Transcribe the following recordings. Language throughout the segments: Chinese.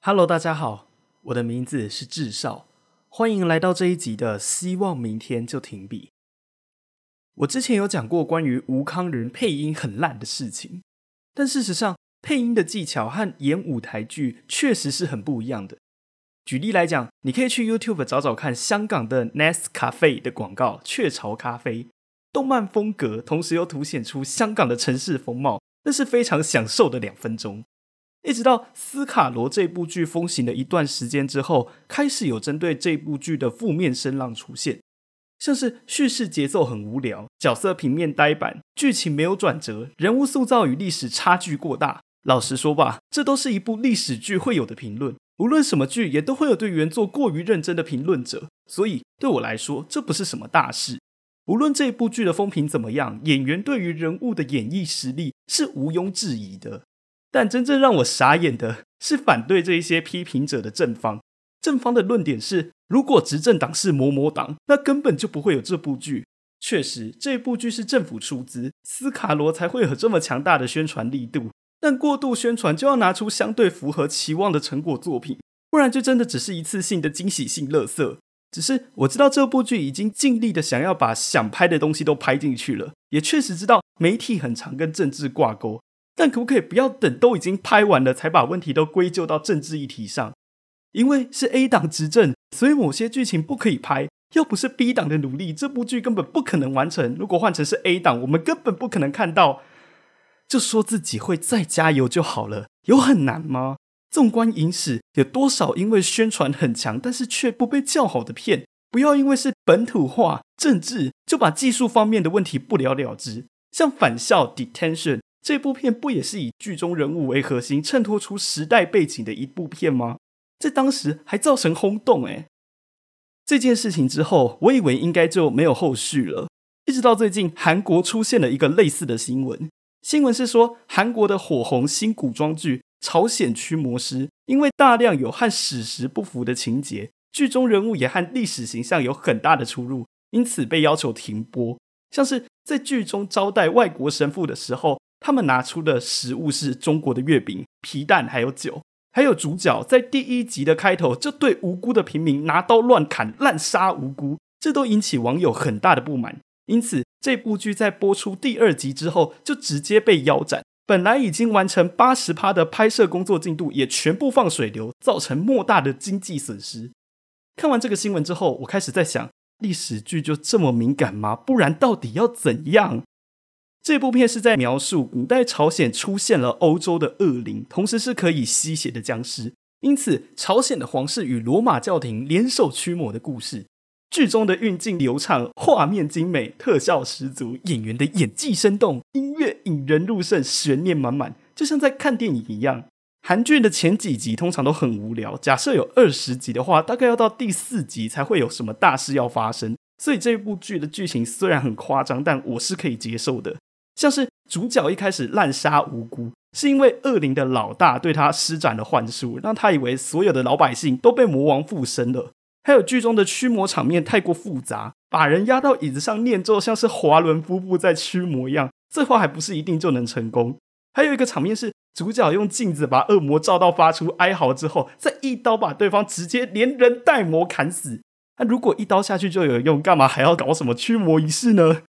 Hello，大家好，我的名字是智少，欢迎来到这一集的《希望明天就停笔》。我之前有讲过关于吴康仁配音很烂的事情，但事实上，配音的技巧和演舞台剧确实是很不一样的。举例来讲，你可以去 YouTube 找找看香港的 Nest Cafe 的广告，雀巢咖啡，动漫风格，同时又凸显出香港的城市风貌，那是非常享受的两分钟。一直到《斯卡罗》这部剧风行了一段时间之后，开始有针对这部剧的负面声浪出现，像是叙事节奏很无聊、角色平面呆板、剧情没有转折、人物塑造与历史差距过大。老实说吧，这都是一部历史剧会有的评论。无论什么剧，也都会有对原作过于认真的评论者，所以对我来说，这不是什么大事。无论这部剧的风评怎么样，演员对于人物的演绎实力是毋庸置疑的。但真正让我傻眼的是，反对这一些批评者的正方。正方的论点是，如果执政党是某某党，那根本就不会有这部剧。确实，这部剧是政府出资，斯卡罗才会有这么强大的宣传力度。但过度宣传就要拿出相对符合期望的成果作品，不然就真的只是一次性的惊喜性乐色。只是我知道这部剧已经尽力的想要把想拍的东西都拍进去了，也确实知道媒体很常跟政治挂钩。但可不可以不要等都已经拍完了，才把问题都归咎到政治议题上？因为是 A 党执政，所以某些剧情不可以拍。要不是 B 党的努力，这部剧根本不可能完成。如果换成是 A 党，我们根本不可能看到。就说自己会再加油就好了，有很难吗？纵观影史，有多少因为宣传很强，但是却不被叫好的片？不要因为是本土化、政治，就把技术方面的问题不了了之。像返校 （detention）。这部片不也是以剧中人物为核心，衬托出时代背景的一部片吗？在当时还造成轰动诶这件事情之后，我以为应该就没有后续了。一直到最近，韩国出现了一个类似的新闻。新闻是说，韩国的火红新古装剧《朝鲜驱魔师》，因为大量有和史实不符的情节，剧中人物也和历史形象有很大的出入，因此被要求停播。像是在剧中招待外国神父的时候。他们拿出的食物是中国的月饼、皮蛋，还有酒，还有主角在第一集的开头就对无辜的平民拿刀乱砍、滥杀无辜，这都引起网友很大的不满。因此，这部剧在播出第二集之后就直接被腰斩，本来已经完成八十趴的拍摄工作进度也全部放水流，造成莫大的经济损失。看完这个新闻之后，我开始在想：历史剧就这么敏感吗？不然到底要怎样？这部片是在描述古代朝鲜出现了欧洲的恶灵，同时是可以吸血的僵尸，因此朝鲜的皇室与罗马教廷联手驱魔的故事。剧中的运镜流畅，画面精美，特效十足，演员的演技生动，音乐引人入胜，悬念满满，就像在看电影一样。韩剧的前几集通常都很无聊，假设有二十集的话，大概要到第四集才会有什么大事要发生。所以这部剧的剧情虽然很夸张，但我是可以接受的。像是主角一开始滥杀无辜，是因为恶灵的老大对他施展了幻术，让他以为所有的老百姓都被魔王附身了。还有剧中的驱魔场面太过复杂，把人压到椅子上念咒，像是华伦夫妇在驱魔一样，这话还不是一定就能成功。还有一个场面是主角用镜子把恶魔照到发出哀嚎之后，再一刀把对方直接连人带魔砍死。那如果一刀下去就有用，干嘛还要搞什么驱魔仪式呢？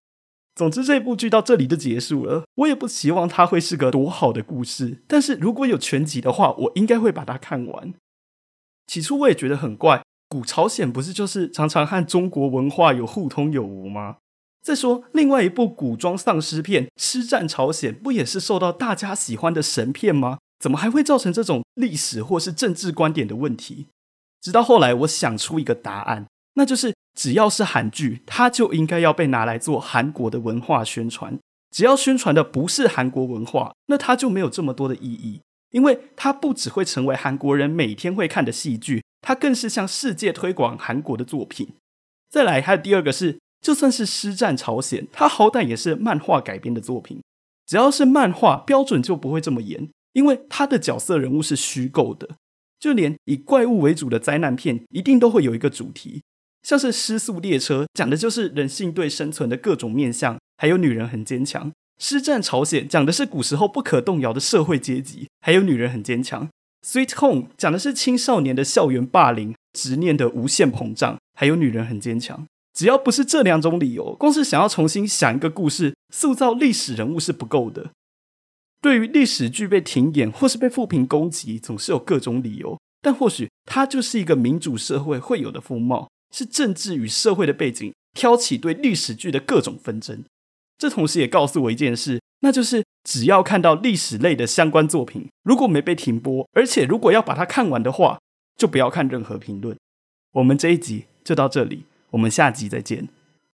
总之，这部剧到这里就结束了。我也不期望它会是个多好的故事，但是如果有全集的话，我应该会把它看完。起初我也觉得很怪，古朝鲜不是就是常常和中国文化有互通有无吗？再说，另外一部古装丧尸片《师战朝鲜》不也是受到大家喜欢的神片吗？怎么还会造成这种历史或是政治观点的问题？直到后来，我想出一个答案，那就是。只要是韩剧，它就应该要被拿来做韩国的文化宣传。只要宣传的不是韩国文化，那它就没有这么多的意义，因为它不只会成为韩国人每天会看的戏剧，它更是向世界推广韩国的作品。再来，还有第二个是，就算是《师战朝鲜》，它好歹也是漫画改编的作品。只要是漫画，标准就不会这么严，因为它的角色人物是虚构的。就连以怪物为主的灾难片，一定都会有一个主题，像是《失速列车》讲的就是人性对生存的各种面向，还有女人很坚强；《师战朝鲜》讲的是古时候不可动摇的社会阶级，还有女人很坚强；《Sweet Home》讲的是青少年的校园霸凌、执念的无限膨胀，还有女人很坚强。只要不是这两种理由，光是想要重新想一个故事、塑造历史人物是不够的。对于历史剧被停演或是被负评攻击，总是有各种理由。但或许它就是一个民主社会会有的风貌，是政治与社会的背景挑起对历史剧的各种纷争。这同时也告诉我一件事，那就是只要看到历史类的相关作品，如果没被停播，而且如果要把它看完的话，就不要看任何评论。我们这一集就到这里。我们下集再见。